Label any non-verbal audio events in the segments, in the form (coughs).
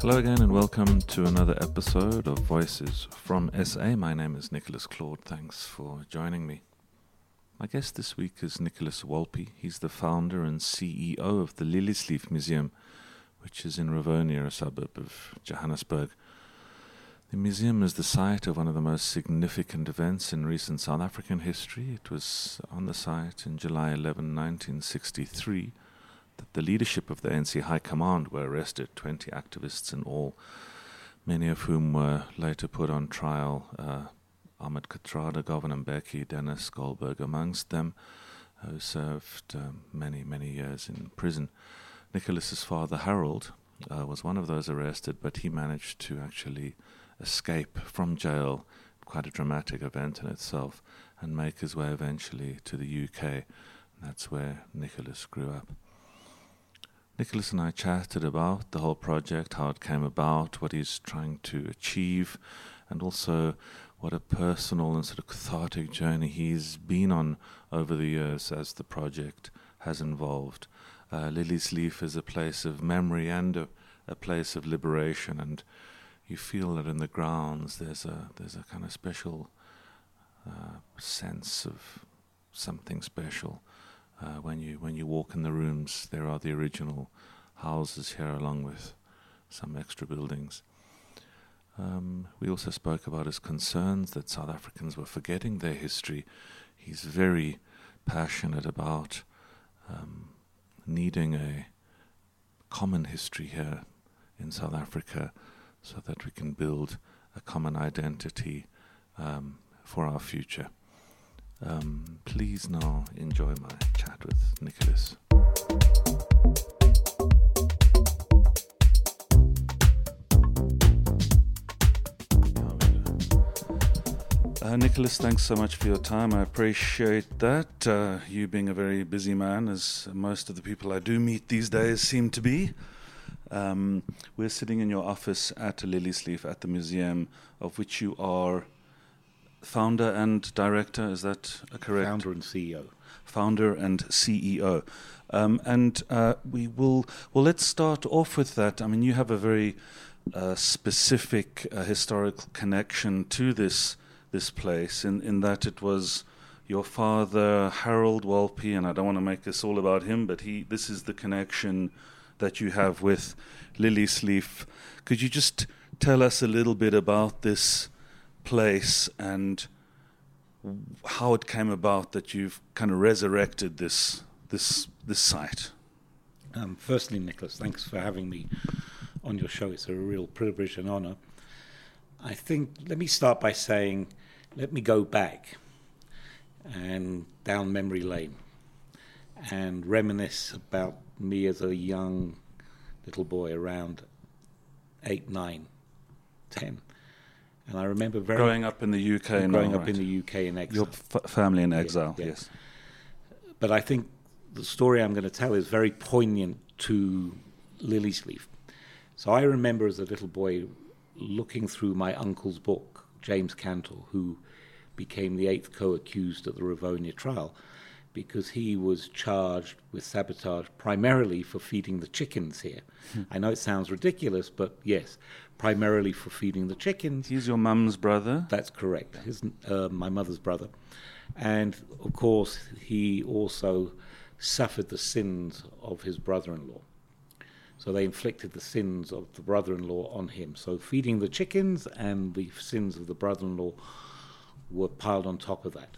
Hello again, and welcome to another episode of Voices from SA. My name is Nicholas Claude. Thanks for joining me. My guest this week is Nicholas Wolpe. He's the founder and CEO of the Liliesleaf Museum, which is in Rivonia, a suburb of Johannesburg. The museum is the site of one of the most significant events in recent South African history. It was on the site in July 11, 1963 that the leadership of the ANC High Command were arrested, 20 activists in all, many of whom were later put on trial. Uh, Ahmed Kathrada, Govan Mbeki, Denis Goldberg amongst them, who served um, many, many years in prison. Nicholas's father, Harold, uh, was one of those arrested, but he managed to actually escape from jail, quite a dramatic event in itself, and make his way eventually to the UK. That's where Nicholas grew up. Nicholas and I chatted about the whole project, how it came about, what he's trying to achieve, and also what a personal and sort of cathartic journey he's been on over the years as the project has evolved. Uh, Liliesleaf is a place of memory and a, a, place of liberation, and you feel that in the grounds there's a there's a kind of special uh, sense of something special. Uh, when you when you walk in the rooms, there are the original houses here, along with some extra buildings. Um, we also spoke about his concerns that South Africans were forgetting their history. He's very passionate about um, needing a common history here in South Africa so that we can build a common identity um, for our future. Um, please now enjoy my chat with Nicholas. Uh, Nicholas, thanks so much for your time. I appreciate that. Uh, you being a very busy man, as most of the people I do meet these days seem to be. Um, we're sitting in your office at Liliesleaf at the museum, of which you are founder and director. Is that correct? Founder and CEO. Founder and CEO. Um, and uh, we will. Well, let's start off with that. I mean, you have a very uh, specific uh, historical connection to this this place, in in that it was your father Harold Wolpe, and I don't want to make this all about him, but he. This is the connection that you have with Liliesleaf. Could you just tell us a little bit about this? Place and how it came about that you've kind of resurrected this this this site. Um, firstly, Nicholas, thanks for having me on your show. It's a real privilege and honor. I think let me start by saying, let me go back and down memory lane and reminisce about me as a young little boy around eight, nine, ten and I remember very growing up in the UK, and growing up right. in the UK in exile. Your f- family in exile, yeah, yeah. yes. But I think the story I'm going to tell is very poignant to Liliesleaf. So I remember as a little boy looking through my uncle's book, James Kantor, who became the eighth co-accused at the Rivonia trial, because he was charged with sabotage primarily for feeding the chickens here. Hmm. I know it sounds ridiculous, but yes, primarily for feeding the chickens. He's your mum's brother? That's correct. His, uh, my mother's brother. And of course, he also suffered the sins of his brother in law. So they inflicted the sins of the brother in law on him. So feeding the chickens and the sins of the brother in law were piled on top of that.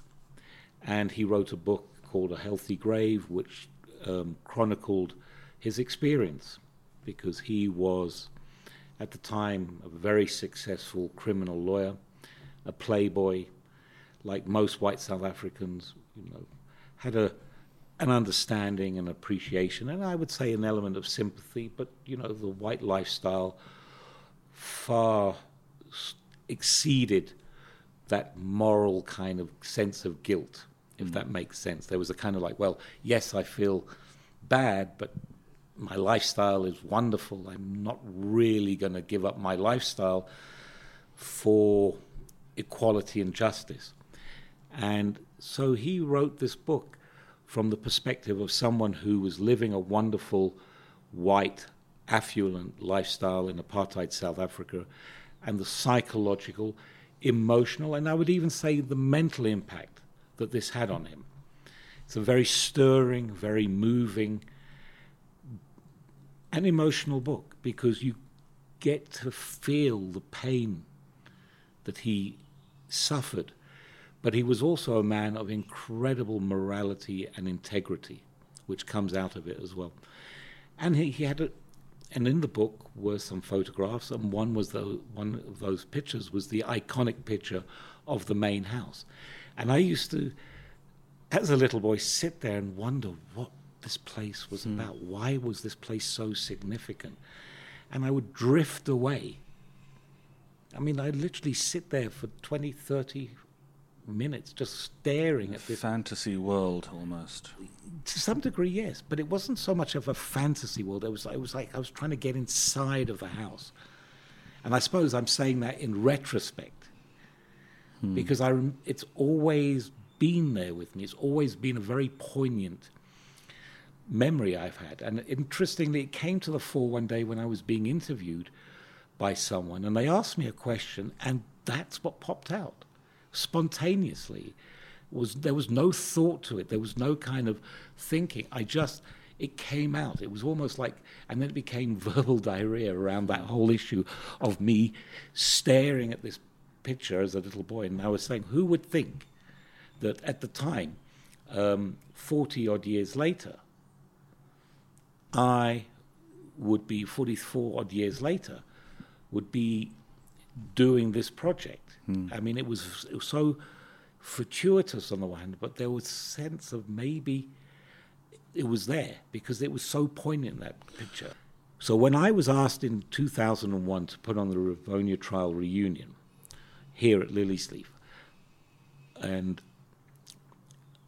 And he wrote a book called A Healthy Grave, which um, chronicled his experience because he was at the time a very successful criminal lawyer, a playboy, like most white South Africans, you know, had a an understanding and appreciation, and I would say an element of sympathy. But you know, the white lifestyle far exceeded that moral kind of sense of guilt, if mm. that makes sense. There was a kind of like, well, yes, I feel bad, but my lifestyle is wonderful. I'm not really going to give up my lifestyle for equality and justice. And so he wrote this book from the perspective of someone who was living a wonderful white affluent lifestyle in apartheid South Africa and the psychological, emotional, and I would even say the mental impact that this had on him. It's a very stirring, very moving, and emotional book because you get to feel the pain that he suffered. But he was also a man of incredible morality and integrity, which comes out of it as well. And he, he had a, and in the book were some photographs, and one was the one of those pictures was the iconic picture of the main house. And I used to, as a little boy, sit there and wonder what this place was mm. about. Why was this place so significant? And I would drift away. I mean, I'd literally sit there for 20, 30 minutes just staring at this fantasy world almost to some degree yes but it wasn't so much of a fantasy world it was it was like I was trying to get inside of the house and I suppose I'm saying that in retrospect hmm. because I it's always been there with me it's always been a very poignant memory I've had and interestingly it came to the fore one day when I was being interviewed by someone and they asked me a question and that's what popped out spontaneously. Was there was no thought to it. There was no kind of thinking. I just it came out. It was almost like, and then it became (laughs) verbal diarrhea around that whole issue of me staring at this picture as a little boy. And I was saying, who would think that at the time, um, 40 odd years later, I would be 44 odd years later, would be doing this project. Hmm. I mean, it was, it was so fortuitous on the one hand, but there was a sense of maybe it was there because it was so poignant that picture. So when I was asked in 2001 to put on the Rivonia trial reunion here at Liliesleaf, and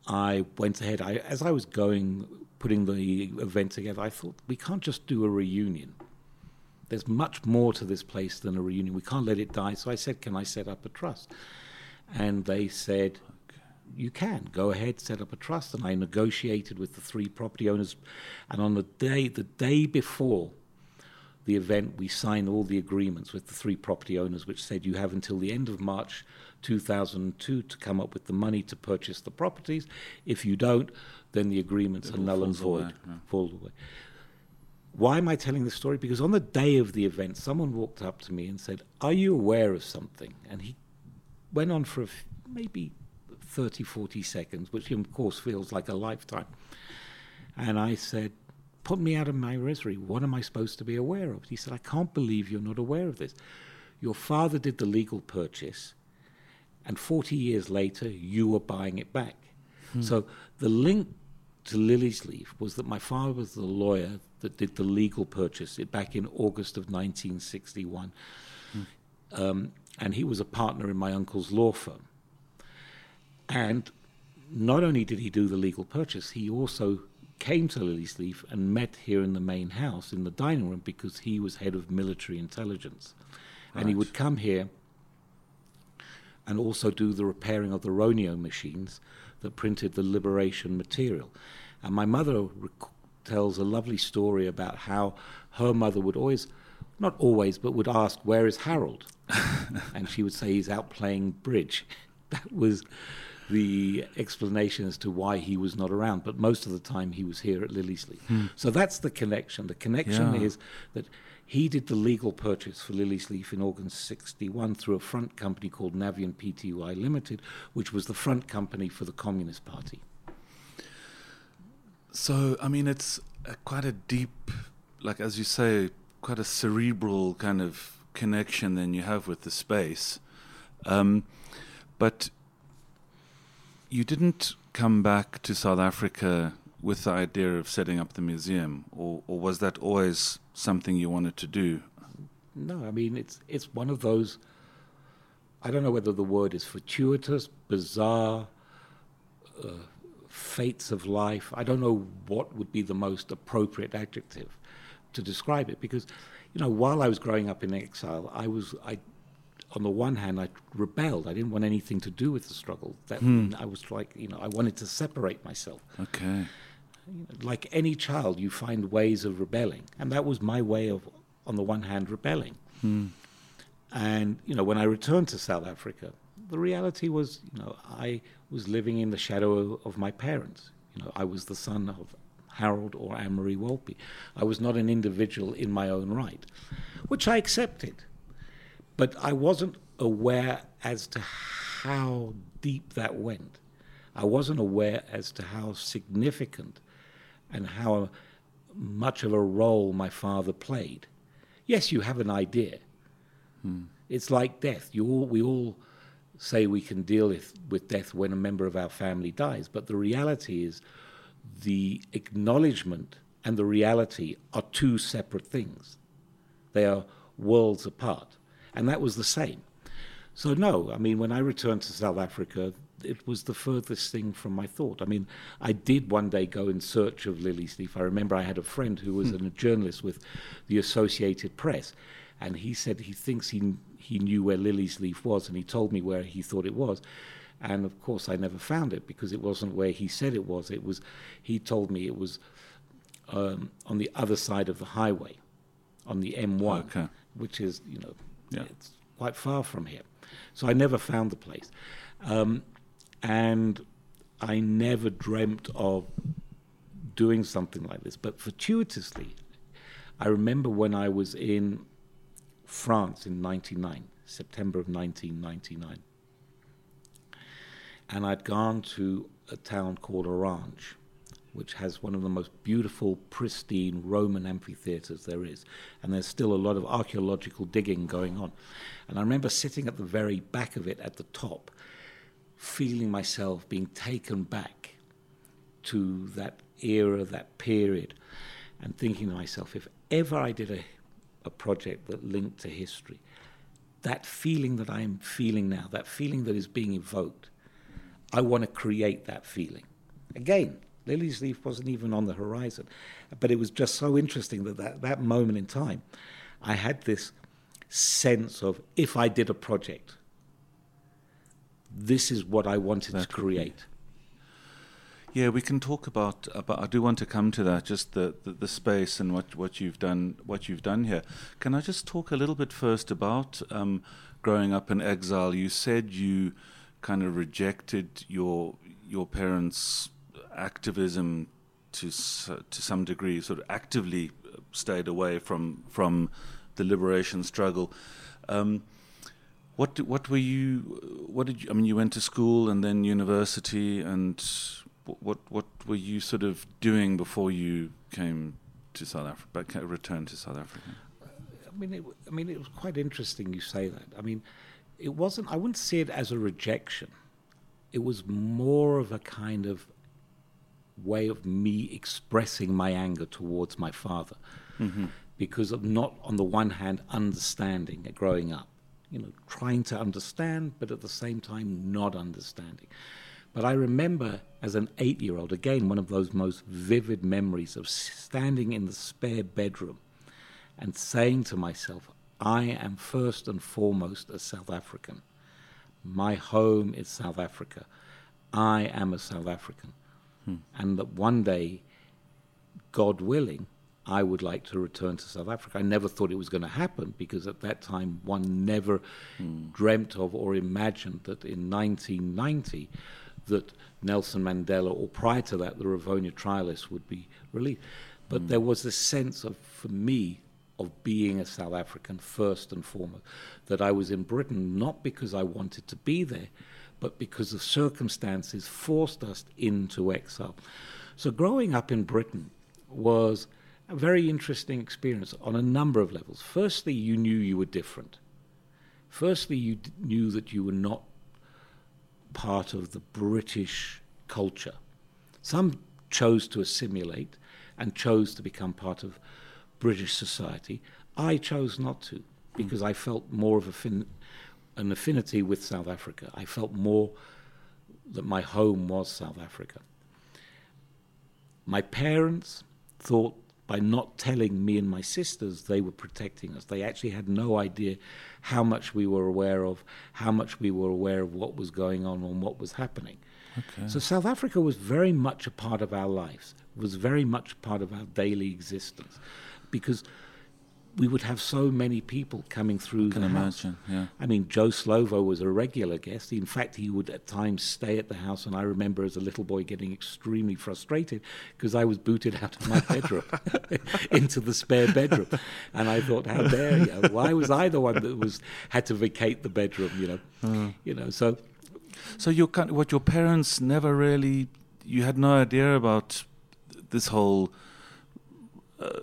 I went ahead, I, as I was going, putting the event together, I thought we can't just do a reunion there's much more to this place than a reunion. We can't let it die. So I said, Can I set up a trust? And they said, You can go ahead, set up a trust. And I negotiated with the three property owners. And on the day, the day before the event, we signed all the agreements with the three property owners, which said you have until the end of March 2002 to come up with the money to purchase the properties. If you don't, then the agreements it are null and void. Away, yeah. Fall away. Why am I telling this story? Because on the day of the event, someone walked up to me and said, Are you aware of something? And he went on for maybe 30, 40 seconds, which of course feels like a lifetime. And I said, Put me out of my misery. What am I supposed to be aware of? He said, I can't believe you're not aware of this. Your father did the legal purchase, and 40 years later, you were buying it back. Hmm. So the link to Liliesleaf was that my father was the lawyer that did the legal purchase it back in August of 1961. Mm. Um, and he was a partner in my uncle's law firm. And not only did he do the legal purchase, he also came to Liliesleaf and met here in the main house in the dining room because he was head of military intelligence. Right. And he would come here and also do the repairing of the Roneo machines that printed the liberation material. And my mother rec- tells a lovely story about how her mother would always, not always, but would ask, Where is Harold? (laughs) and she would say, He's out playing bridge. (laughs) That was the explanation as to why he was not around, but most of the time he was here at Liliesleaf. Hmm. So that's the connection. The connection yeah. is that he did the legal purchase for Liliesleaf in August 61 through a front company called Navian Pty Limited, which was the front company for the Communist Party. So, I mean, it's a, quite a deep, like as you say, quite a cerebral kind of connection then you have with the space. Um, but you didn't come back to South Africa with the idea of setting up the museum, or, or was that always something you wanted to do? No, I mean it's it's one of those. I don't know whether the word is fortuitous, bizarre, uh, fates of life. I don't know what would be the most appropriate adjective to describe it because, you know, while I was growing up in exile, I was I. On the one hand, I rebelled. I didn't want anything to do with the struggle. That hmm. I was like, you know, I wanted to separate myself. Okay. like any child, you find ways of rebelling, and that was my way of, on the one hand, rebelling. Hmm. And you know, when I returned to South Africa, the reality was, you know, I was living in the shadow of my parents. You know, I was the son of Harold or Anne-Marie Wolpe. I was not an individual in my own right, which I accepted. But I wasn't aware as to how deep that went. I wasn't aware as to how significant and how much of a role my father played. Yes, you have an idea. Hmm. It's like death. You all, we all say we can deal with, with death when a member of our family dies, but the reality is the acknowledgement and the reality are two separate things. They are worlds apart. And that was the same. So, no, I mean, when I returned to South Africa, it was the furthest thing from my thought. I mean, I did one day go in search of Liliesleaf. I remember I had a friend who was Hmm. a journalist with the Associated Press, and he said he thinks he he knew where Liliesleaf was, and he told me where he thought it was. And of course, I never found it because it wasn't where he said it was. It was he told me it was um, on the other side of the highway, on the M1, Okay. which is you know Yeah. it's quite far from here. So I never found the place. Um, and I never dreamt of doing something like this. But fortuitously, I remember when I was in France in 99, September of 1999. And I'd gone to a town called Orange, which has one of the most beautiful, pristine Roman amphitheaters there is. And there's still a lot of archaeological digging going on. And I remember sitting at the very back of it at the top, feeling myself being taken back to that era, that period, and thinking to myself, if ever I did a, a project that linked to history, that feeling that I'm feeling now, that feeling that is being evoked, I want to create that feeling. Again, Liliesleaf wasn't even on the horizon, but it was just so interesting that that, that moment in time, I had this sense of if I did a project, this is what I wanted That to create. Yeah, we can talk about, about. I do want to come to that, just the, the, the space and what, what you've done. What you've done here. Can I just talk a little bit first about um, growing up in exile? You said you kind of rejected your your parents' activism to to some degree. Sort of actively stayed away from from the liberation struggle. Um, what do- what were you? What did you? I mean, you went to school and then university, and what what were you sort of doing before you came to South Africa? Returned to South Africa. I mean, it, I mean, it was quite interesting you say that. I mean, it wasn't. I wouldn't see it as a rejection. It was more of a kind of way of me expressing my anger towards my father, Mm-hmm. because of not, on the one hand, understanding it growing up, you know, trying to understand, but at the same time not understanding. But I remember as an eight year old, again, one of those most vivid memories of standing in the spare bedroom and saying to myself, I am first and foremost a South African. My home is South Africa. I am a South African. And that one day, God willing, I would like to return to South Africa. I never thought it was going to happen because at that time one never hmm. dreamt of or imagined that in 1990 that Nelson Mandela or prior to that the Rivonia trialists would be released. But hmm. there was this sense of, for me, of being a South African first and foremost, that I was in Britain not because I wanted to be there, but because the circumstances forced us into exile. So growing up in Britain was a very interesting experience on a number of levels. Firstly, you knew you were different. Firstly, you d- knew that you were not part of the British culture. Some chose to assimilate and chose to become part of British society. I chose not to because I felt more of a fin- an affinity with South Africa. I felt more that my home was South Africa. My parents thought by not telling me and my sisters they were protecting us. They actually had no idea how much we were aware of, how much we were aware of what was going on and what was happening. Okay. So South Africa was very much a part of our lives, was very much a part of our daily existence, because we would have so many people coming through I can the house. imagine. Yeah. I mean, Joe Slovo was a regular guest. In fact, he would at times stay at the house, and I remember as a little boy getting extremely frustrated because I was booted out of my (laughs) bedroom (laughs) into the spare bedroom, and I thought, how dare you? Why was I the one that was had to vacate the bedroom? You know, Mm. you know. So So your what your parents never really you had no idea about this whole uh,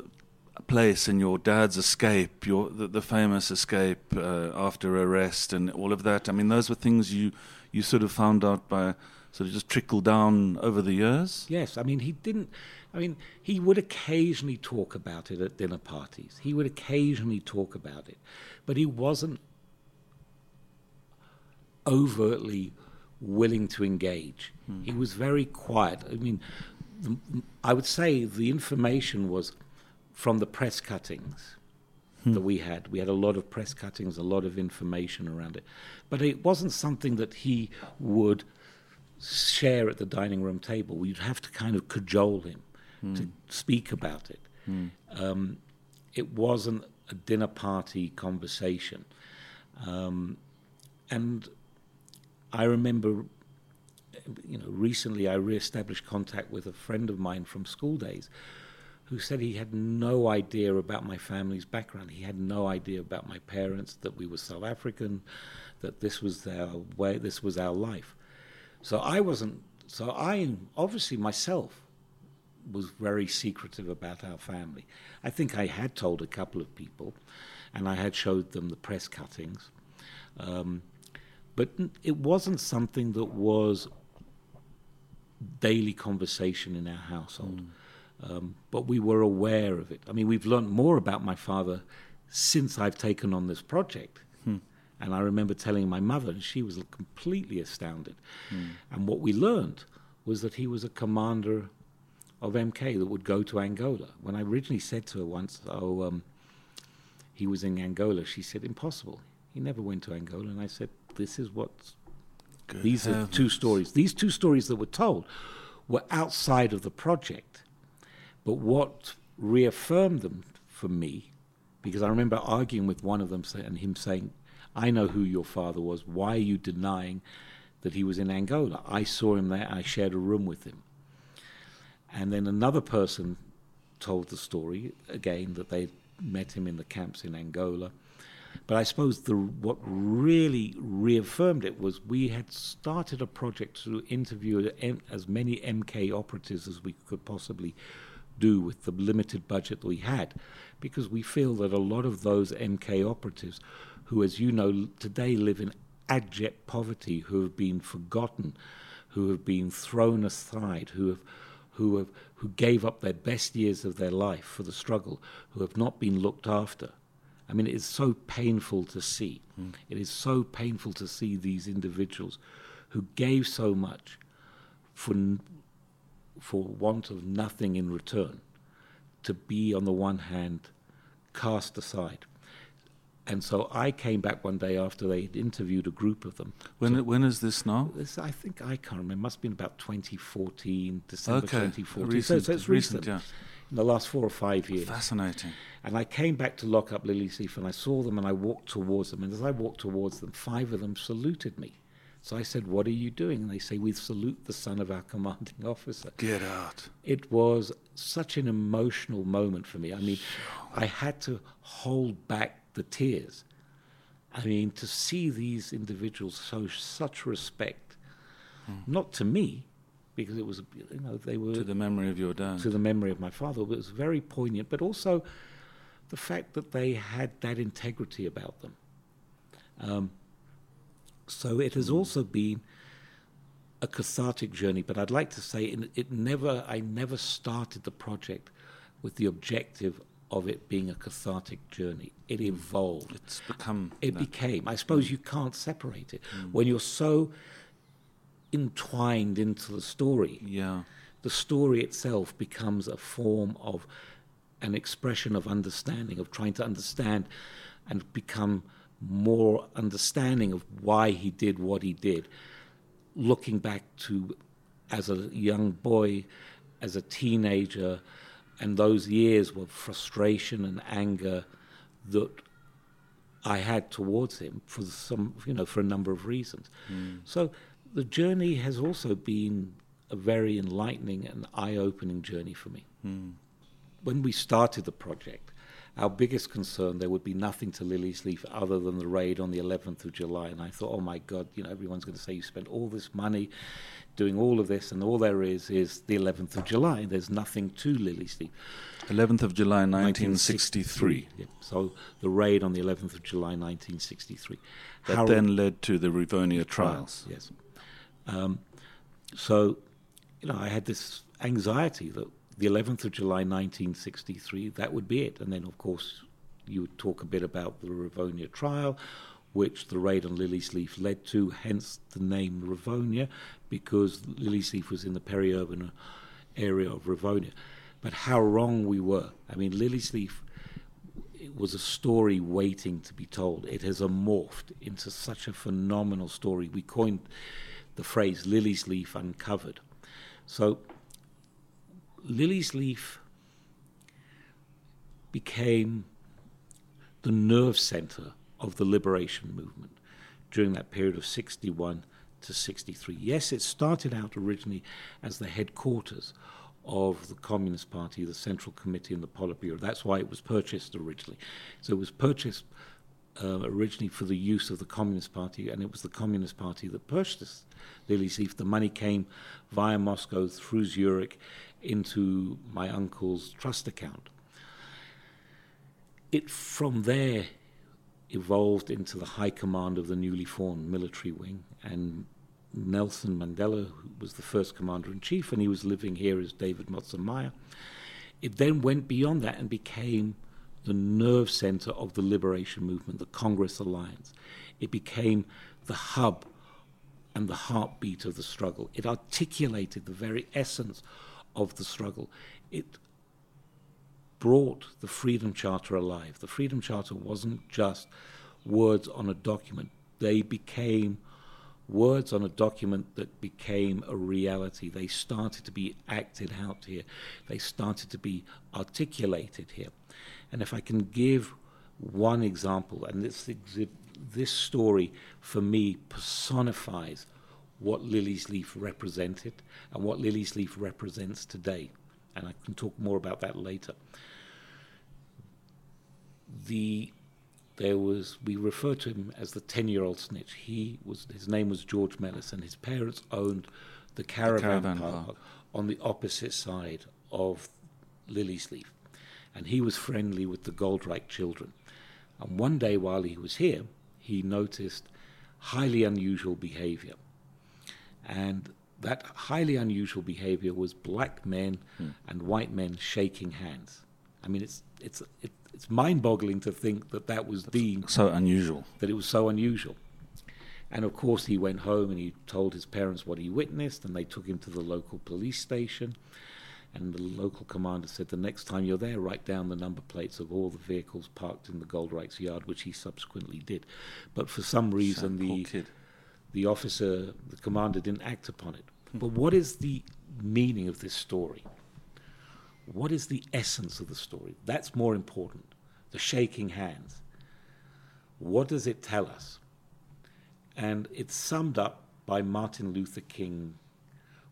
place and your dad's escape, your the, the famous escape uh, after arrest and all of that. I mean, those were things you you sort of found out by sort of just trickled down over the years. Yes, I mean he didn't. I mean he would occasionally talk about it at dinner parties. He would occasionally talk about it, but he wasn't overtly willing to engage. He was very quiet. I mean, the, I would say the information was from the press cuttings that we had. We had a lot of press cuttings, a lot of information around it, but it wasn't something that he would share at the dining room table. We'd have to kind of cajole him to speak about it. Um, it wasn't a dinner party conversation. Um, and I remember, you know, recently I re-established contact with a friend of mine from school days who said he had no idea about my family's background. He had no idea about my parents, that we were South African, that this was our way, this was our life. So I wasn't, so I obviously myself was very secretive about our family. I think I had told a couple of people, and I had showed them the press cuttings. Um, but it wasn't something that was daily conversation in our household. Um, but we were aware of it. I mean, we've learned more about my father since I've taken on this project. And I remember telling my mother, and she was completely astounded. And what we learned was that he was a commander of MK that would go to Angola. When I originally said to her once, "Oh, um, he was in Angola," she said, "Impossible. He never went to Angola." And I said, "This is what these are two stories. These two stories that were told were outside of the project. But what reaffirmed them for me, because I remember arguing with one of them and him saying, I know who your father was. Why are you denying that he was in Angola? I saw him there. I shared a room with him. And then another person told the story again that they met him in the camps in Angola. But I suppose the what really reaffirmed it was we had started a project to interview as many MK operatives as we could possibly do with the limited budget that we had, because we feel that a lot of those MK operatives, who, as you know, today live in abject poverty, who have been forgotten, who have been thrown aside, who have who have who gave up their best years of their life for the struggle, who have not been looked after. I mean, it is so painful to see. Hmm. It is so painful to see these individuals who gave so much for for want of nothing in return, to be on the one hand cast aside. And so I came back one day after they had interviewed a group of them. When when is this now? This, I think I can't remember. It must have been about 2014, December Okay, 2014. recent, so, so it's recent, recent, yeah. in the last four or five years. Fascinating. And I came back to lock up Liliesleaf and I saw them and I walked towards them. And as I walked towards them, five of them saluted me. So I said, What are you doing? And they say, We salute the son of our commanding (laughs) officer. Get out. It was such an emotional moment for me. I mean, I had to hold back the tears. I mean, to see these individuals show such respect, not to me, because it was, you know, they were To the memory of your dad. to the memory of my father. It was very poignant, but also the fact that they had that integrity about them. Um, so it has also been a cathartic journey, but I'd like to say it, it never. I never started the project with the objective of it being a cathartic journey. It evolved it's become it that. became. I suppose you can't separate it hmm. when you're so entwined into the story. yeah. The story itself becomes a form of an expression of understanding, of trying to understand and become more understanding of why he did what he did, looking back to as a young boy, as a teenager, and those years of frustration and anger that I had towards him for some, you know, for a number of reasons. Mm. So the journey has also been a very enlightening and eye-opening journey for me. Mm. When we started the project, our biggest concern there would be nothing to Liliesleaf other than the raid on the 11th of July, and I thought, oh my God, you know, everyone's going to say you spent all this money doing all of this, and all there is is the 11th of July. There's nothing to Liliesleaf. 11th of July, 1963. 1963 yeah. So the raid on the 11th of July, 1963. That How then led to the Rivonia trials. Yes. Um, so, you know, I had this anxiety that the 11th of July 1963, that would be it. And then, of course, you would talk a bit about the Rivonia trial, which the raid on Liliesleaf led to, hence the name Rivonia, because Liliesleaf was in the peri-urban area of Rivonia. But how wrong we were. I mean, Liliesleaf was a story waiting to be told. It has morphed into such a phenomenal story. We coined the phrase Liliesleaf Uncovered. So, Liliesleaf became the nerve center of the liberation movement during that period of 61 to 63. Yes, it started out originally as the headquarters of the Communist Party, the Central Committee, and the Politburo. That's why it was purchased originally. So it was purchased uh, originally for the use of the Communist Party, and it was the Communist Party that purchased Liliesleaf. The money came via Moscow through Zurich into my uncle's trust account. It from there evolved into the high command of the newly formed military wing, and Nelson Mandela, who was the first commander in chief, and he was living here as David Motsamayi. It then went beyond that and became the nerve center of the liberation movement, the Congress Alliance. It became the hub and the heartbeat of the struggle. It articulated the very essence of the struggle. It brought the Freedom Charter alive. The Freedom Charter wasn't just words on a document, they became words on a document that became a reality. They started to be acted out here, they started to be articulated here. And if I can give one example, and this, this story for me personifies what Liliesleaf represented and what Liliesleaf represents today. And I can talk more about that later the there was we refer to him as the ten year old snitch. He was his name was George Mellis, and his parents owned the caravan, the caravan park, park, on the opposite side of Liliesleaf, and he was friendly with the Goldreich children. And one day while he was here, he noticed highly unusual behavior, and that highly unusual behavior was black men hmm. and white men shaking hands. I mean, it's it's it, it's mind-boggling to think that that was deemed so unusual. That it was so unusual. And of course, he went home and he told his parents what he witnessed, and they took him to the local police station. And the local commander said, The next time you're there, write down the number plates of all the vehicles parked in the Goldreich's yard, which he subsequently did. But for some reason, the, the officer, the commander, didn't act upon it. But what is the meaning of this story? What is the essence of the story? That's more important. The shaking hands. What does it tell us? And it's summed up by Martin Luther King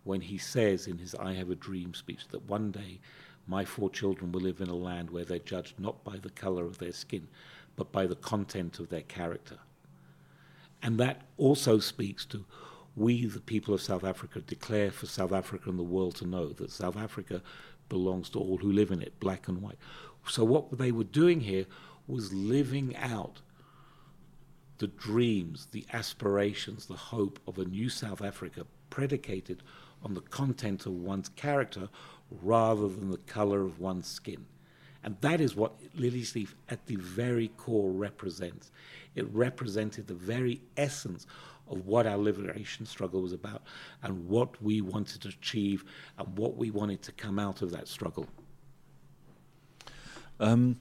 when he says in his I Have a Dream speech that one day my four children will live in a land where they're judged not by the color of their skin, but by the content of their character. And that also speaks to we, the people of South Africa, declare for South Africa and the world to know that South Africa belongs to all who live in it, black and white. So what they were doing here was living out the dreams, the aspirations, the hope of a new South Africa predicated on the content of one's character rather than the color of one's skin. And that is what Liliesleaf at the very core represents. It represented the very essence of what our liberation struggle was about and what we wanted to achieve and what we wanted to come out of that struggle. Um,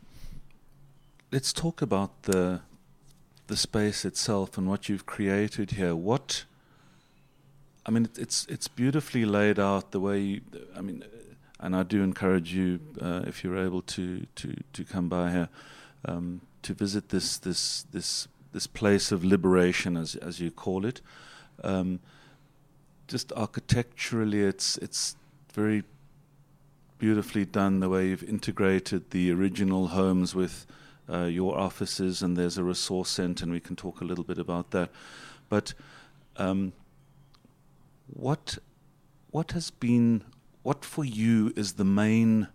let's talk about the the space itself and what you've created here. What I mean, it's it's beautifully laid out the way. You, I mean, and I do encourage you uh, if you're able to to to come by here um, to visit this this this this place of liberation, as as you call it. Um, just architecturally, it's it's very beautifully done the way you've integrated the original homes with uh, your offices, and there's a resource center, and we can talk a little bit about that. But um, what what has been what for you is the main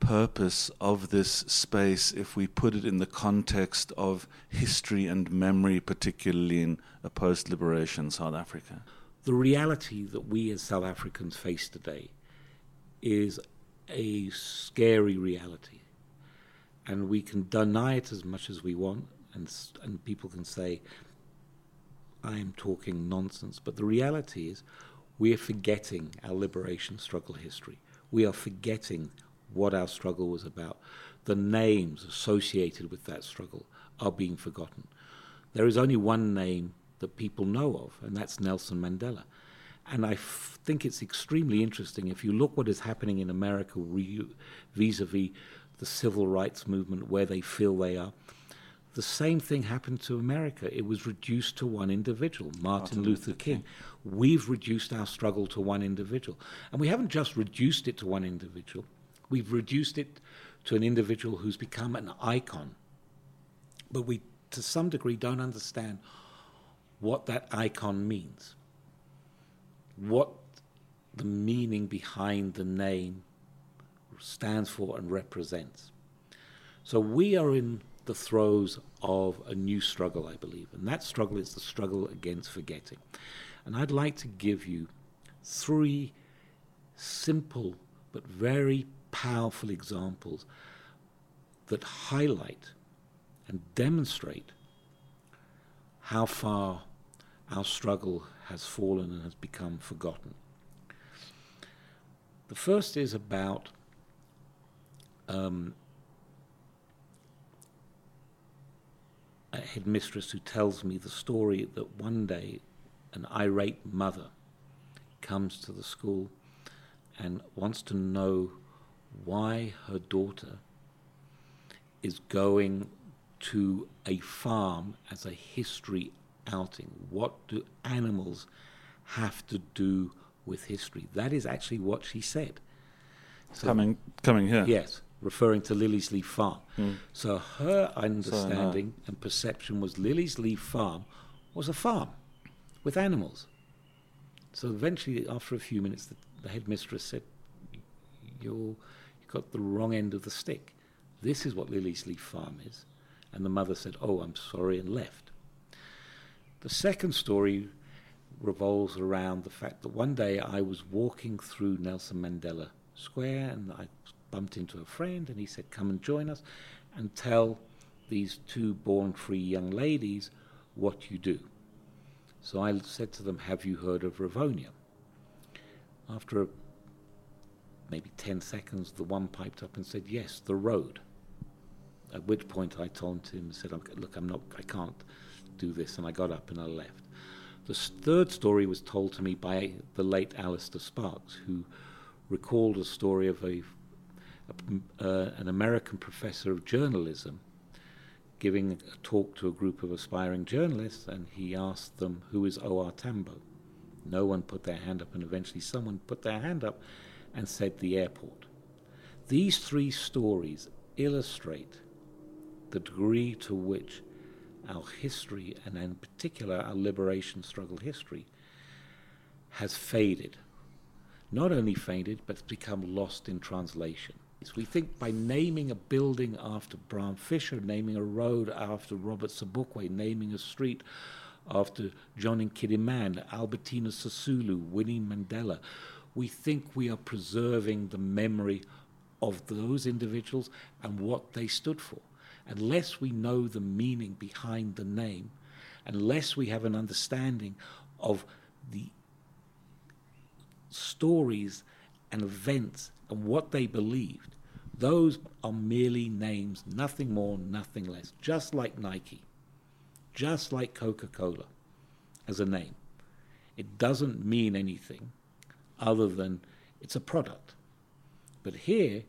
purpose of this space if we put it in the context of history and memory, particularly in a post liberation South Africa? The reality that we as South Africans face today is a scary reality. And we can deny it as much as we want, and, and people can say, I'm talking nonsense. But the reality is, we are forgetting our liberation struggle history. We are forgetting what our struggle was about. The names associated with that struggle are being forgotten. There is only one name that people know of, and that's Nelson Mandela. And I f- think it's extremely interesting if you look what is happening in America vis a vis the civil rights movement, where they feel they are. The same thing happened to America. It was reduced to one individual, Martin, Martin Luther, Luther King. King. We've reduced our struggle to one individual. And we haven't just reduced it to one individual, we've reduced it to an individual who's become an icon. But we, to some degree, don't understand what that icon means, what the meaning behind the name stands for and represents. So we are in the throes of a new struggle, I believe, and that struggle is the struggle against forgetting. And I'd like to give you three simple but very powerful examples that highlight and demonstrate how far our struggle has fallen and has become forgotten. The first is about um, a headmistress who tells me the story that one day an irate mother comes to the school and wants to know why her daughter is going to a farm as a history outing. What do animals have to do with history? That is actually what she said. So, coming, coming here. Yes, referring to Liliesleaf Farm. Mm. So her understanding so, and perception was Liliesleaf Farm was a farm with animals. So eventually, after a few minutes, the, the headmistress said, You're, you got the wrong end of the stick. This is what Liliesleaf Farm is. And the mother said, Oh, I'm sorry, and left. The second story revolves around the fact that one day I was walking through Nelson Mandela Square and I bumped into a friend and he said, Come and join us and tell these two born free young ladies what you do. So I said to them, Have you heard of Rivonia? After maybe 10 seconds, the one piped up and said, Yes, the road. At which point I taunted him and said, Look, I'm not, I can't do this. And I got up and I left. The third story was told to me by the late Allister Sparks, who recalled a story of a uh, an American professor of journalism giving a talk to a group of aspiring journalists, and he asked them, Who is O.R. Tambo? No one put their hand up, and eventually someone put their hand up and said, The airport. These three stories illustrate the degree to which our history, and in particular our liberation struggle history, has faded. Not only faded, but become lost in translation. We think by naming a building after Bram Fischer, naming a road after Robert Sobukwe, naming a street after John Nkidi Albertina Sisulu, Winnie Mandela, we think we are preserving the memory of those individuals and what they stood for. Unless we know the meaning behind the name, unless we have an understanding of the stories and events and what they believed, Those are merely names, nothing more, nothing less. Just like Nike, just like Coca Cola as a name. It doesn't mean anything other than it's a product. But here,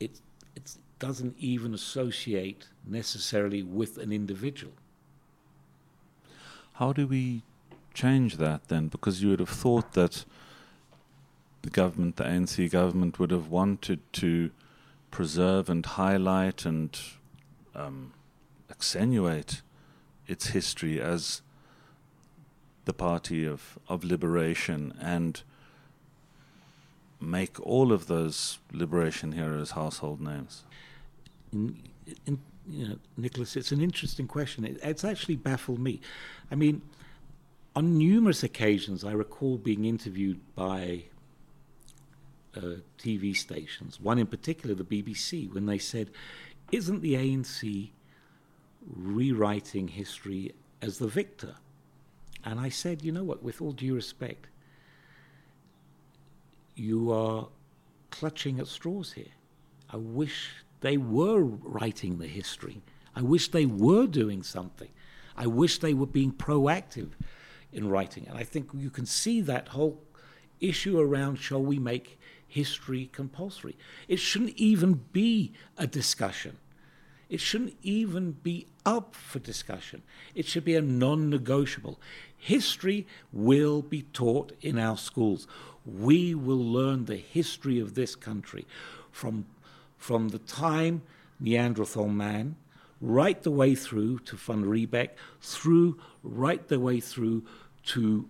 it, it doesn't even associate necessarily with an individual. How do we change that then? Because you would have thought that the government, the ANC government, would have wanted to preserve and highlight and um, accentuate its history as the party of, of liberation and make all of those liberation heroes household names? In, in, you know, Nicholas, it's an interesting question. It, it's actually baffled me. I mean, on numerous occasions, I recall being interviewed by uh, TV stations, one in particular, the BBC, when they said, Isn't the ANC rewriting history as the victor? And I said, You know what, with all due respect, you are clutching at straws here. I wish they were writing the history. I wish they were doing something. I wish they were being proactive in writing. And I think you can see that whole issue around shall we make history compulsory? It shouldn't even be a discussion. It shouldn't even be up for discussion. It should be a non negotiable. History will be taught in our schools. We will learn the history of this country from, from the time Neanderthal man right the way through to Van Riebeeck, through right the way through to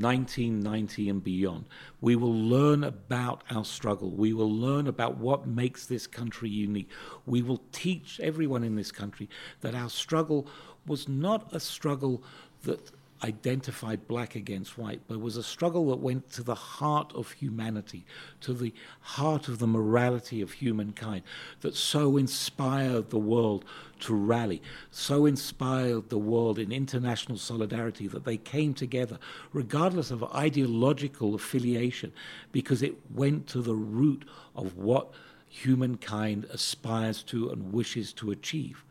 1990 and beyond. We will learn about our struggle. We will learn about what makes this country unique. We will teach everyone in this country that our struggle was not a struggle that identified black against white, but was a struggle that went to the heart of humanity, to the heart of the morality of humankind, that so inspired the world to rally, so inspired the world in international solidarity that they came together, regardless of ideological affiliation, because it went to the root of what humankind aspires to and wishes to achieve.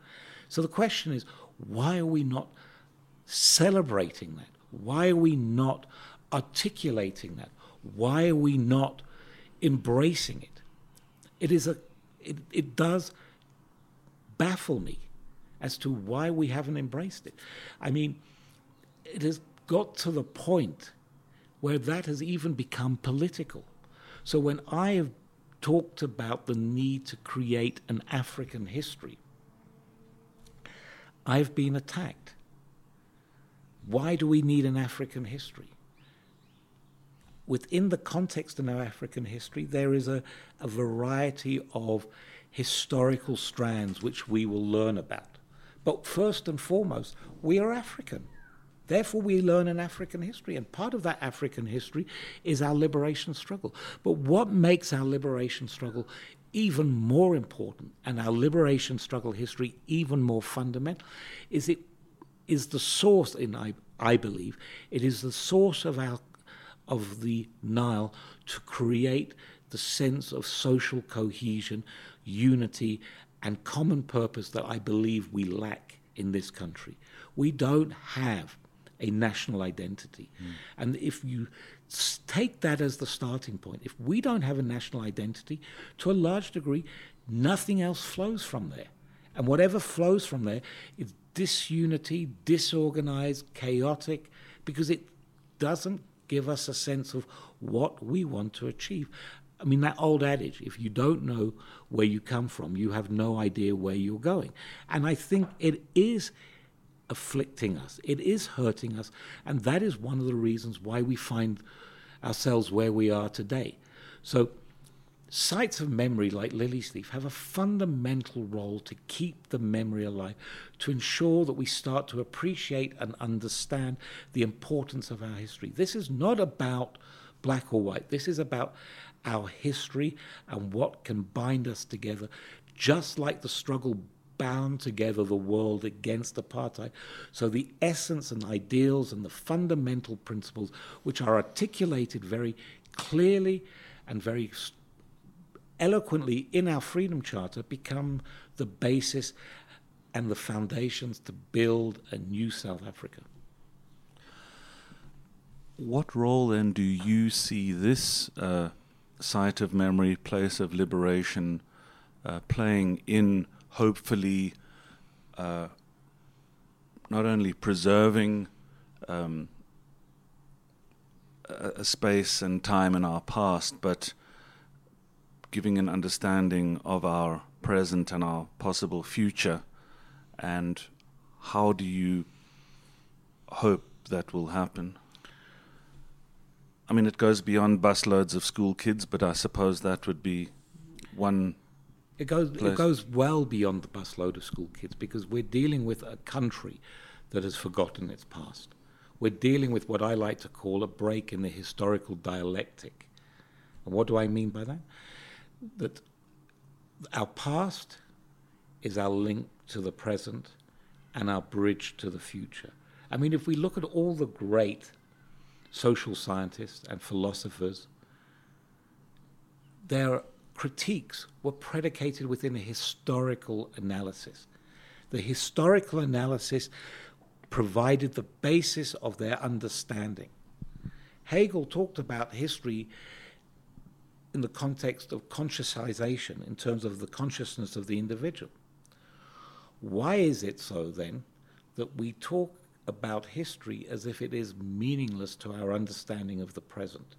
So the question is, why are we not celebrating that? Why are we not articulating that? Why are we not embracing it? It is a it, it does baffle me as to why we haven't embraced it. I mean, it has got to the point where that has even become political. So when I have talked about the need to create an African history, I've been attacked. Why do we need an African history? Within the context of our African history, there is a, a variety of historical strands which we will learn about. But first and foremost, we are African. Therefore, we learn an African history, and part of that African history is our liberation struggle. But what makes our liberation struggle even more important and our liberation struggle history even more fundamental is it is the source, in I, I believe, it is the source of our of the Nile to create the sense of social cohesion, unity, and common purpose that I believe we lack in this country. We don't have a national identity. Mm. And if you take that as the starting point, if we don't have a national identity, to a large degree, nothing else flows from there. And whatever flows from there is disunity, disorganized, chaotic, because it doesn't give us a sense of what we want to achieve. I mean, that old adage if you don't know where you come from, you have no idea where you're going. And I think it is afflicting us, it is hurting us, and that is one of the reasons why we find ourselves where we are today. So, Sites of memory like Liliesleaf have a fundamental role to keep the memory alive, to ensure that we start to appreciate and understand the importance of our history. This is not about black or white, this is about our history and what can bind us together, just like the struggle bound together the world against apartheid. So, the essence and ideals and the fundamental principles, which are articulated very clearly and very eloquently in our Freedom Charter become the basis and the foundations to build a new South Africa. What role then do you see this uh, site of memory, place of liberation, uh, playing in hopefully uh, not only preserving um, a, a space and time in our past, but giving an understanding of our present and our possible future, and how do you hope that will happen? I mean, it goes beyond busloads of school kids, but I suppose that would be one. It goes. place. It goes well beyond the busload of school kids because we're dealing with a country that has forgotten its past. We're dealing with what I like to call a break in the historical dialectic. And what do I mean by that? That our past is our link to the present and our bridge to the future. I mean, if we look at all the great social scientists and philosophers, their critiques were predicated within a historical analysis. The historical analysis provided the basis of their understanding. Hegel talked about history in the context of consciousization, in terms of the consciousness of the individual. Why is it so then that we talk about history as if it is meaningless to our understanding of the present?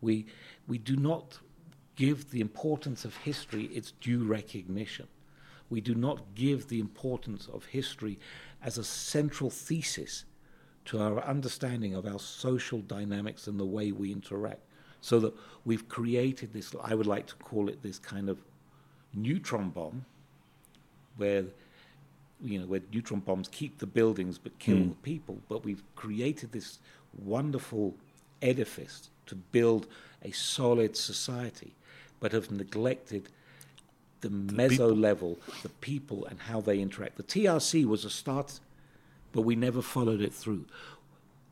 We, we do not give the importance of history its due recognition. We do not give the importance of history as a central thesis to our understanding of our social dynamics and the way we interact. So that we've created this, I would like to call it this kind of neutron bomb, where you know, where neutron bombs keep the buildings but kill Mm. the people. But we've created this wonderful edifice to build a solid society, but have neglected the meso people. level, the people, and how they interact. The TRC was a start, but we never followed it through.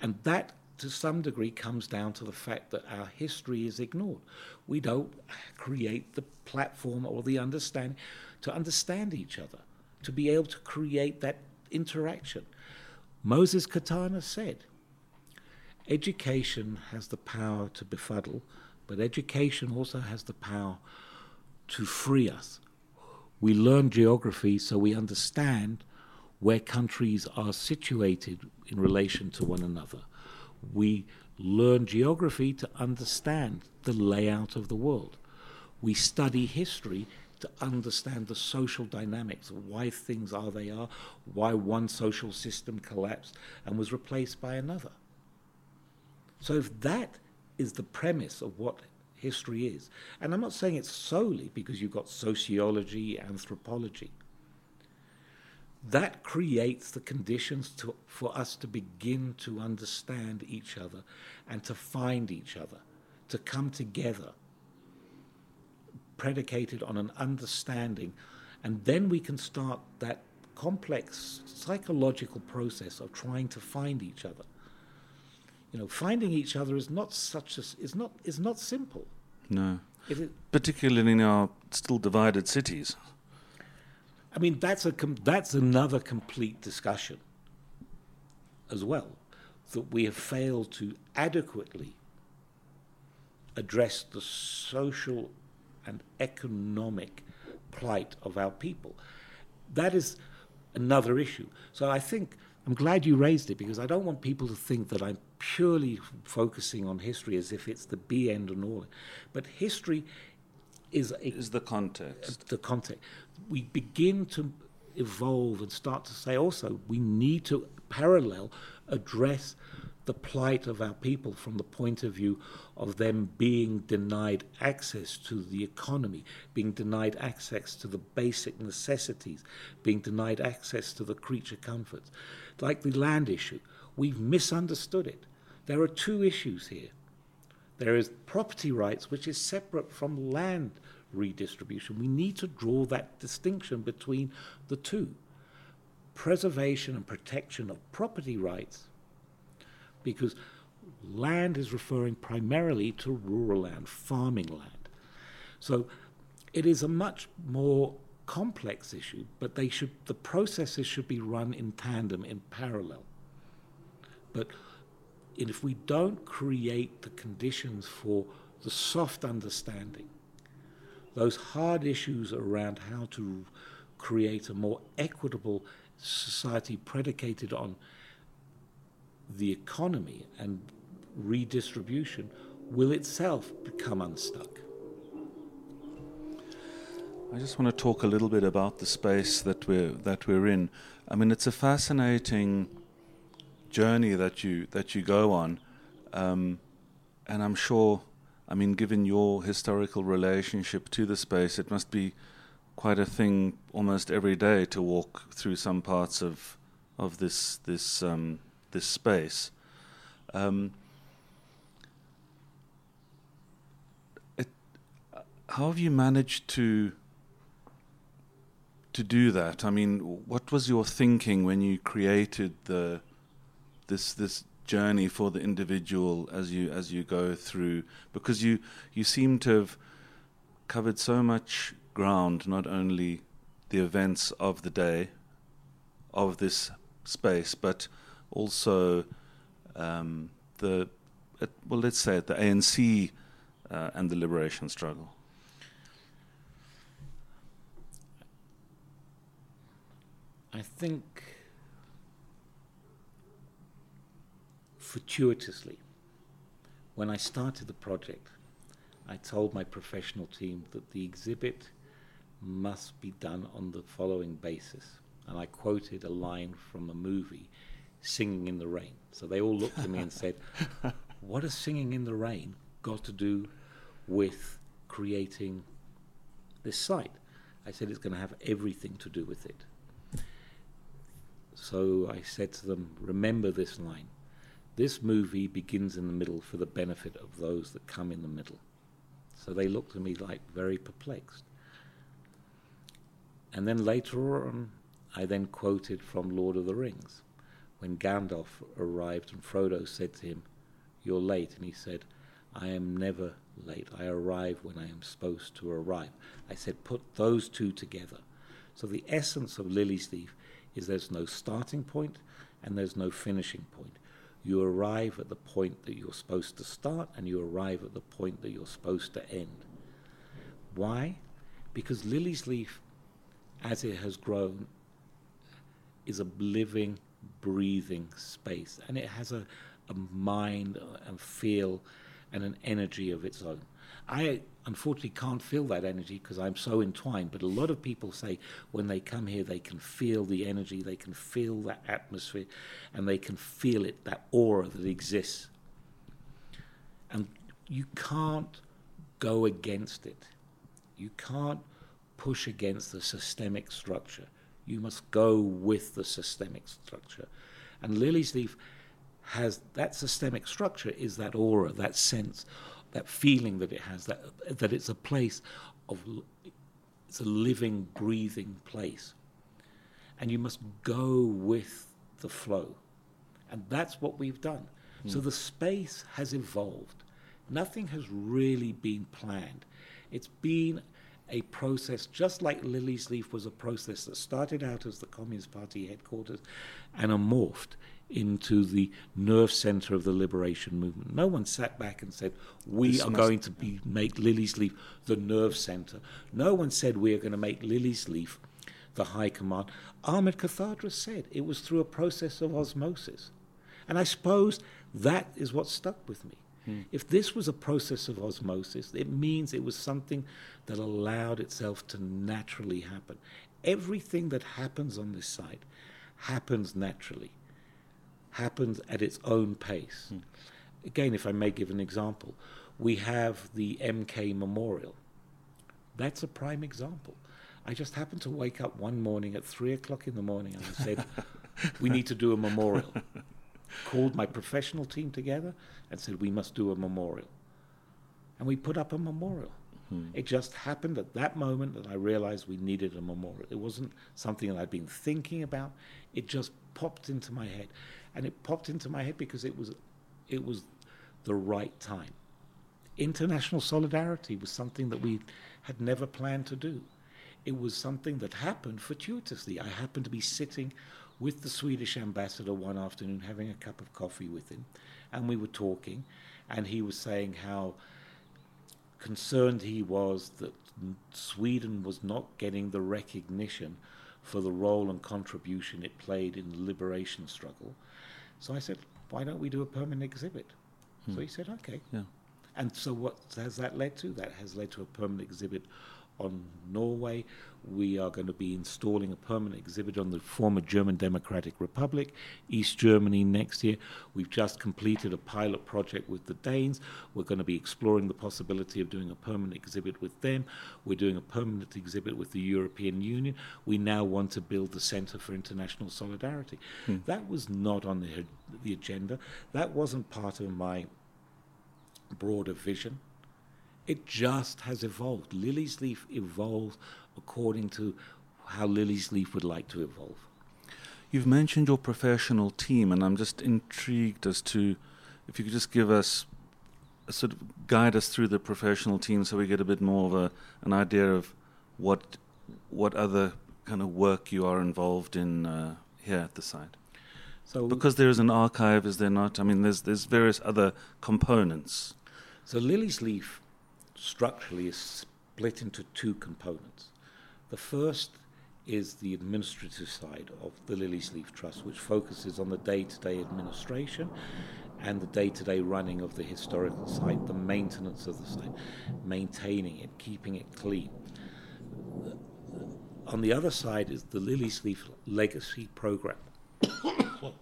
And that, to some degree, comes down to the fact that our history is ignored. We don't create the platform or the understanding to understand each other, to be able to create that interaction. Moses Kotane said, Education has the power to befuddle, but education also has the power to free us. We learn geography so we understand where countries are situated in relation to one another. We learn geography to understand the layout of the world. We study history to understand the social dynamics, of why things are they are, why one social system collapsed and was replaced by another. So if that is the premise of what history is, and I'm not saying it's solely because you've got sociology, anthropology, that creates the conditions to, for us to begin to understand each other and to find each other, to come together, predicated on an understanding, and then we can start that complex psychological process of trying to find each other. You know, finding each other is not such as is not is not simple. No. It Particularly in our still divided cities. I mean, that's a com- that's another complete discussion as well that we have failed to adequately address the social and economic plight of our people. That is another issue. So I think I'm glad you raised it because I don't want people to think that I'm purely focusing on history as if it's the be end and all. But history is a Is the context. the context. We begin to evolve and start to say also we need to parallel address the plight of our people from the point of view of them being denied access to the economy, being denied access to the basic necessities, being denied access to the creature comforts. Like the land issue, we've misunderstood it. There are two issues here. There is property rights, which is separate from land redistribution. We need to draw that distinction between the two preservation and protection of property rights, because land is referring primarily to rural land, farming land. So it is a much more complex issue, but they should the processes should be run in tandem, in parallel. But if we don't create the conditions for the soft understanding, those hard issues around how to create a more equitable society predicated on the economy and redistribution will itself become unstuck. I just want to talk a little bit about the space that we're that we're in. I mean, it's a fascinating journey that you that you go on, um, and I'm sure. I mean, given your historical relationship to the space, it must be quite a thing almost every day to walk through some parts of of this this um, this space. Um, it, how have you managed to to do that? I mean, what was your thinking when you created the this this journey for the individual as you as you go through? Because you you seem to have covered so much ground, not only the events of the day of this space, but also um, the well, let's say it, the ANC uh, and the liberation struggle. I think fortuitously, when I started the project, I told my professional team that the exhibit must be done on the following basis. And I quoted a line from a movie, Singing in the Rain. So they all looked at me and (laughs) said, What has Singing in the Rain got to do with creating this site? I said, It's going to have everything to do with it. So I said to them, Remember this line. This movie begins in the middle for the benefit of those that come in the middle. So they looked at me like very perplexed. And then later on, I then quoted from Lord of the Rings when Gandalf arrived and Frodo said to him, You're late. And he said, I am never late. I arrive when I am supposed to arrive. I said, Put those two together. So the essence of Liliesleaf is there's no starting point and there's no finishing point. You arrive at the point that you're supposed to start and you arrive at the point that you're supposed to end. Why? Because Liliesleaf as it has grown, is a living, breathing space. And it has a, a mind and feel and an energy of its own. I unfortunately can't feel that energy because I'm so entwined, but a lot of people say when they come here, they can feel the energy, they can feel that atmosphere, and they can feel it, that aura that exists. And you can't go against it. You can't push against the systemic structure. You must go with the systemic structure. And Liliesleaf has that systemic structure is that aura, that sense, that feeling that it has, that, that it's a place of, it's a living, breathing place. And you must go with the flow. And that's what we've done. Mm. So the space has evolved. Nothing has really been planned. It's been a process, just like Liliesleaf was a process that started out as the Communist Party headquarters and morphed into the nerve center of the liberation movement. No one sat back and said, We this are going to be, make Liliesleaf the nerve center. No one said, We are going to make Liliesleaf the high command. Ahmed Kathrada said it was through a process of osmosis. And I suppose that is what stuck with me. Hmm. If this was a process of osmosis, it means it was something that allowed itself to naturally happen. Everything that happens on this site happens naturally, happens at its own pace. Hmm. Again, if I may give an example, we have the MK Memorial. That's a prime example. I just happened to wake up one morning at three o'clock in the morning and I said, (laughs) We need to do a memorial. Called my professional team together and said, We must do a memorial. And we put up a memorial. Hmm. It just happened at that moment that I realized we needed a memorial. It wasn't something that I'd been thinking about. It just popped into my head. And it popped into my head because it was it was the right time. international solidarity was something that we had never planned to do. It was something that happened fortuitously. I happened to be sitting with the Swedish ambassador one afternoon, having a cup of coffee with him, and we were talking, and he was saying how concerned he was that Sweden was not getting the recognition for the role and contribution it played in the liberation struggle. So I said, why don't we do a permanent exhibit? Hmm. So he said, okay. Yeah. And so what has that led to? That has led to a permanent exhibit on Norway. We are going to be installing a permanent exhibit on the former German Democratic Republic, East Germany next year. We've just completed a pilot project with the Danes. We're going to be exploring the possibility of doing a permanent exhibit with them. We're doing a permanent exhibit with the European Union. We now want to build the Center for International Solidarity. Hmm. That was not on the, the agenda. That wasn't part of my broader vision. It just has evolved. Liliesleaf evolves according to how Liliesleaf would like to evolve. You've mentioned your professional team, and I'm just intrigued as to if you could just give us sort of guide us through the professional team so we get a bit more of a, an idea of what what other kind of work you are involved in uh, here at the site. So because there is an archive, is there not? I mean, there's there's various other components. So Liliesleaf structurally is split into two components. The first is the administrative side of the Liliesleaf Trust, which focuses on the day to day administration and the day to day running of the historical site, the maintenance of the site, maintaining it, keeping it clean. On the other side is the Liliesleaf Legacy Program. (coughs)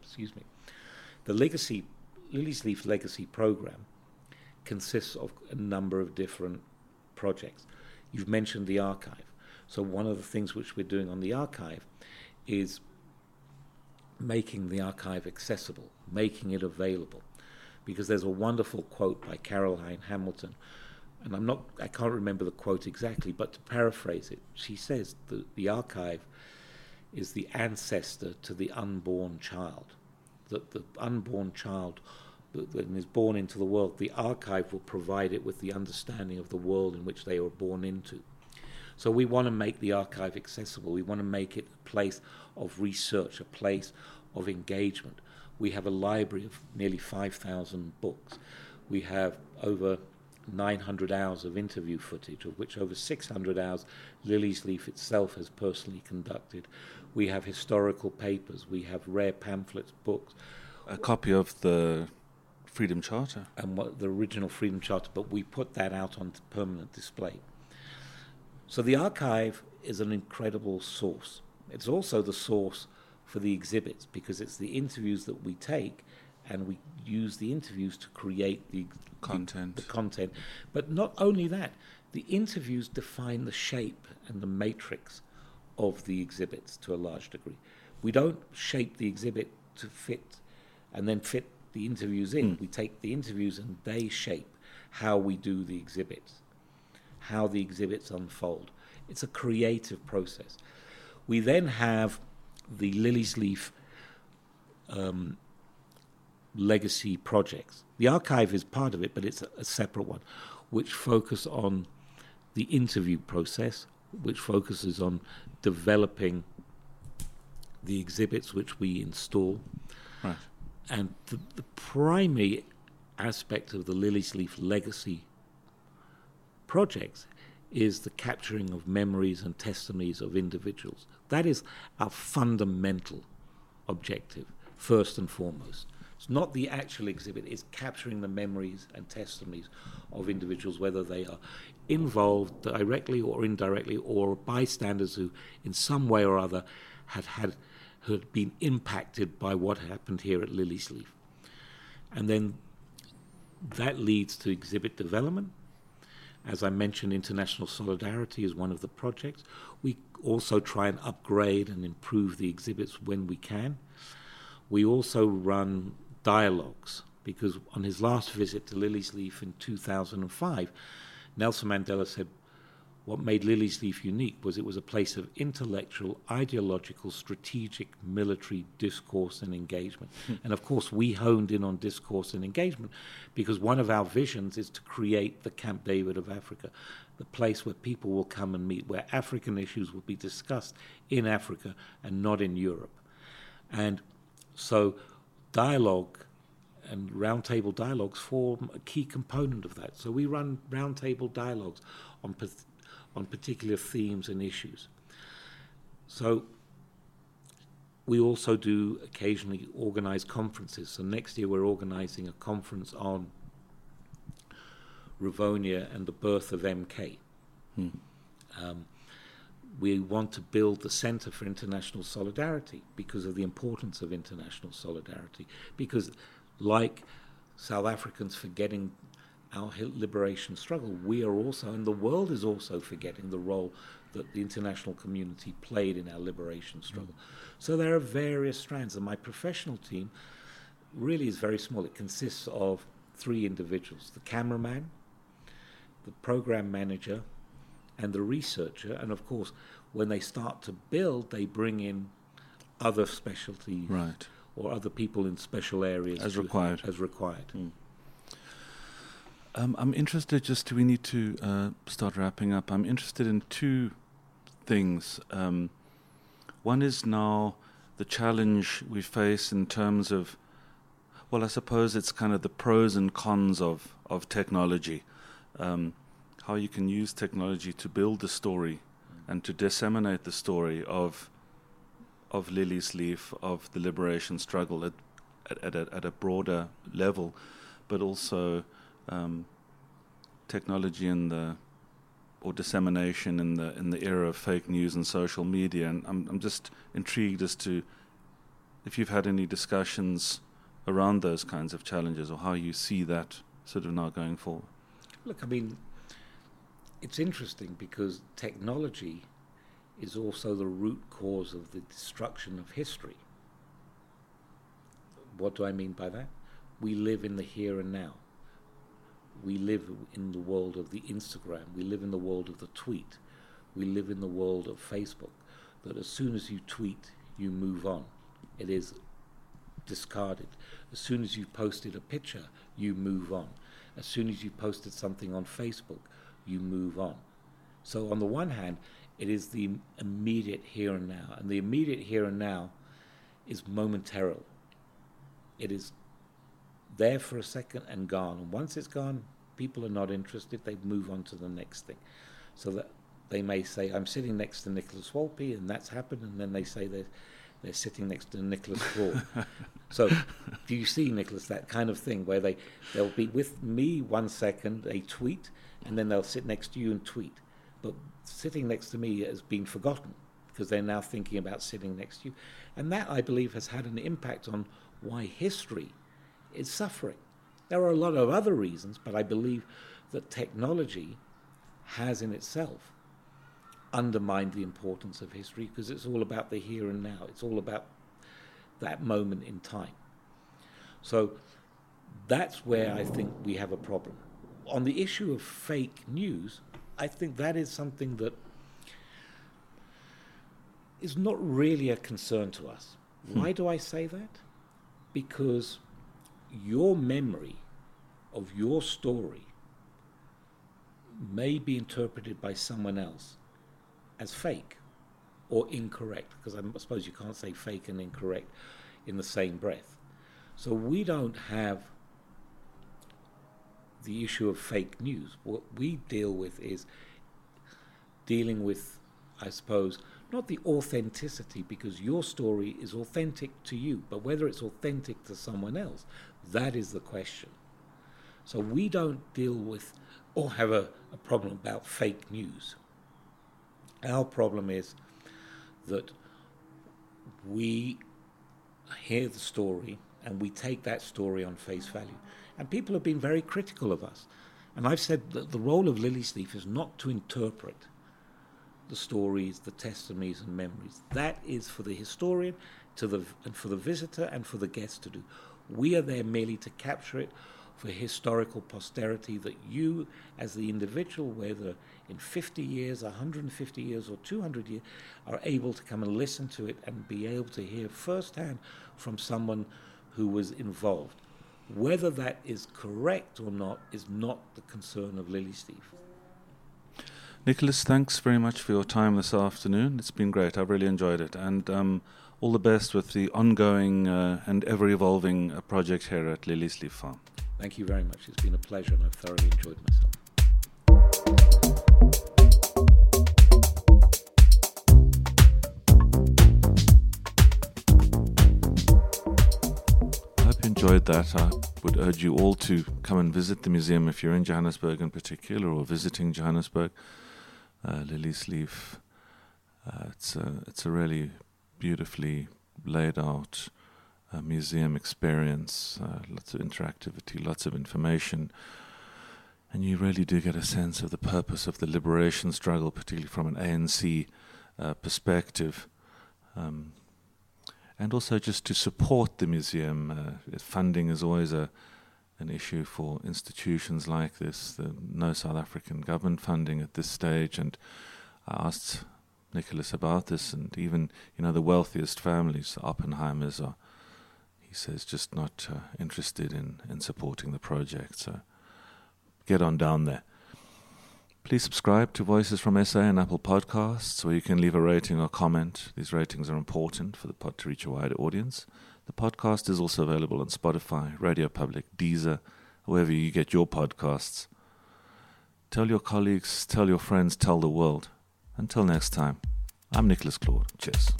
Excuse me. The Legacy Liliesleaf Legacy Program consists of a number of different projects. You've mentioned the archive. So, one of the things which we're doing on the archive is making the archive accessible, making it available. Because there's a wonderful quote by Carolyn Hamilton, and I'm not, I can't remember the quote exactly, but to paraphrase it, she says that the archive is the ancestor to the unborn child. That the unborn child that is born into the world, the archive will provide it with the understanding of the world in which they were born into. So we want to make the archive accessible. We want to make it a place of research, a place of engagement. We have a library of nearly 5,000 books. We have over 900 hours of interview footage, of which over 600 hours Liliesleaf itself has personally conducted. We have historical papers. We have rare pamphlets, books. A copy of the Freedom Charter. And what the original Freedom Charter, but we put that out on permanent display. So the archive is an incredible source. It's also the source for the exhibits because it's the interviews that we take and we use the interviews to create the content. The, the content. But not only that, the interviews define the shape and the matrix of the exhibits to a large degree. We don't shape the exhibit to fit and then fit the interviews in. Mm. We take the interviews and they shape how we do the exhibits, how the exhibits unfold. It's a creative process. We then have the Liliesleaf um, legacy projects. The archive is part of it, but it's a, a separate one, which focus on the interview process, which focuses on developing the exhibits which we install. Right. And the, the primary aspect of the Liliesleaf legacy projects is the capturing of memories and testimonies of individuals. That is our fundamental objective, first and foremost. It's not the actual exhibit, it's capturing the memories and testimonies of individuals, whether they are involved directly or indirectly, or bystanders who, in some way or other, have had who had been impacted by what happened here at Liliesleaf. And then that leads to exhibit development. As I mentioned, international solidarity is one of the projects. We also try and upgrade and improve the exhibits when we can. We also run dialogues because on his last visit to Liliesleaf in 2005, Nelson Mandela said, what made Liliesleaf unique was it was a place of intellectual, ideological, strategic, military discourse and engagement. Hmm. And of course, we honed in on discourse and engagement because one of our visions is to create the Camp David of Africa, the place where people will come and meet, where African issues will be discussed in Africa and not in Europe. And so, dialogue and roundtable dialogues form a key component of that. So we run roundtable dialogues on on particular themes and issues. So we also do occasionally organize conferences. So next year we're organizing a conference on Rivonia and the birth of MK. Hmm. Um, we want to build the Center for International Solidarity because of the importance of international solidarity. Because, like South Africans forgetting our liberation struggle, we are also, and the world is also forgetting the role that the international community played in our liberation struggle. Mm. So there are various strands, and my professional team really is very small. It consists of three individuals the cameraman, the program manager, and the researcher. And of course, when they start to build, they bring in other specialties right. or other people in special areas as required. As required. Mm. Um, I'm interested. Just we need to uh, start wrapping up. I'm interested in two things. Um, one is now the challenge we face in terms of, well, I suppose it's kind of the pros and cons of of technology, um, how you can use technology to build the story and to disseminate the story of of Liliesleaf, of the liberation struggle at at, at, a, at a broader level, but also um, technology in the or dissemination in the in the era of fake news and social media. And I'm I'm just intrigued as to if you've had any discussions around those kinds of challenges or how you see that sort of now going forward. Look, I mean, it's interesting because technology is also the root cause of the destruction of history. What do I mean by that? We live in the here and now we live in the world of the Instagram, we live in the world of the tweet, we live in the world of Facebook. That as soon as you tweet, you move on. It is discarded. As soon as you've posted a picture, you move on. As soon as you posted something on Facebook, you move on. So, on the one hand, it is the immediate here and now. And the immediate here and now is momentary. It is there for a second and gone. And once it's gone, people are not interested. They move on to the next thing. So that they may say, I'm sitting next to Nicholas Wolpe, and that's happened. And then they say they're, they're sitting next to Nicholas Claude. (laughs) so do you see, Nicholas, that kind of thing where they, they'll be with me one second, they tweet, and then they'll sit next to you and tweet. But sitting next to me has been forgotten because they're now thinking about sitting next to you. And that, I believe, has had an impact on why history is suffering. There are a lot of other reasons, but I believe that technology has in itself undermined the importance of history because it's all about the here and now. It's all about that moment in time. So that's where I think we have a problem. On the issue of fake news, I think that is something that is not really a concern to us. Hmm. Why do I say that? Because your memory of your story may be interpreted by someone else as fake or incorrect, because I suppose you can't say fake and incorrect in the same breath. So we don't have the issue of fake news. What we deal with is dealing with, I suppose, not the authenticity, because your story is authentic to you, but whether it's authentic to someone else, that is the question. So we don't deal with or have a, a problem about fake news. Our problem is that we hear the story and we take that story on face value. And people have been very critical of us. And I've said that the role of Liliesleaf is not to interpret the stories, the testimonies, and memories. That is for the historian, to the and for the visitor, and for the guest to do. We are there merely to capture it for historical posterity that you, as the individual, whether in 50 years, 150 years, or 200 years, are able to come and listen to it and be able to hear firsthand from someone who was involved. Whether that is correct or not is not the concern of Liliesleaf. Nicholas, thanks very much for your time this afternoon. It's been great. I've really enjoyed it. And um, all the best with the ongoing uh, and ever evolving uh, project here at Liliesleaf Farm. Thank you very much. It's been a pleasure and I've thoroughly enjoyed myself. I hope you enjoyed that. I would urge you all to come and visit the museum if you're in Johannesburg in particular or visiting Johannesburg. Uh, Liliesleaf. Uh, it's a it's a really beautifully laid out uh, museum experience, uh, lots of interactivity, lots of information, and you really do get a sense of the purpose of the liberation struggle, particularly from an ANC uh, perspective. Um, and also just to support the museum. Uh, funding is always a an issue for institutions like this. No South African government funding at this stage, and I asked Nicholas about this, and even you know the wealthiest families, Oppenheimers, are he says just not uh, interested in in supporting the project. So get on down there. Please subscribe to Voices from SA and Apple Podcasts, where you can leave a rating or comment. These ratings are important for the pod to reach a wider audience. The podcast is also available on Spotify, Radio Public, Deezer, wherever you get your podcasts. Tell your colleagues, tell your friends, tell the world. Until next time, I'm Nicholas Claude. Cheers.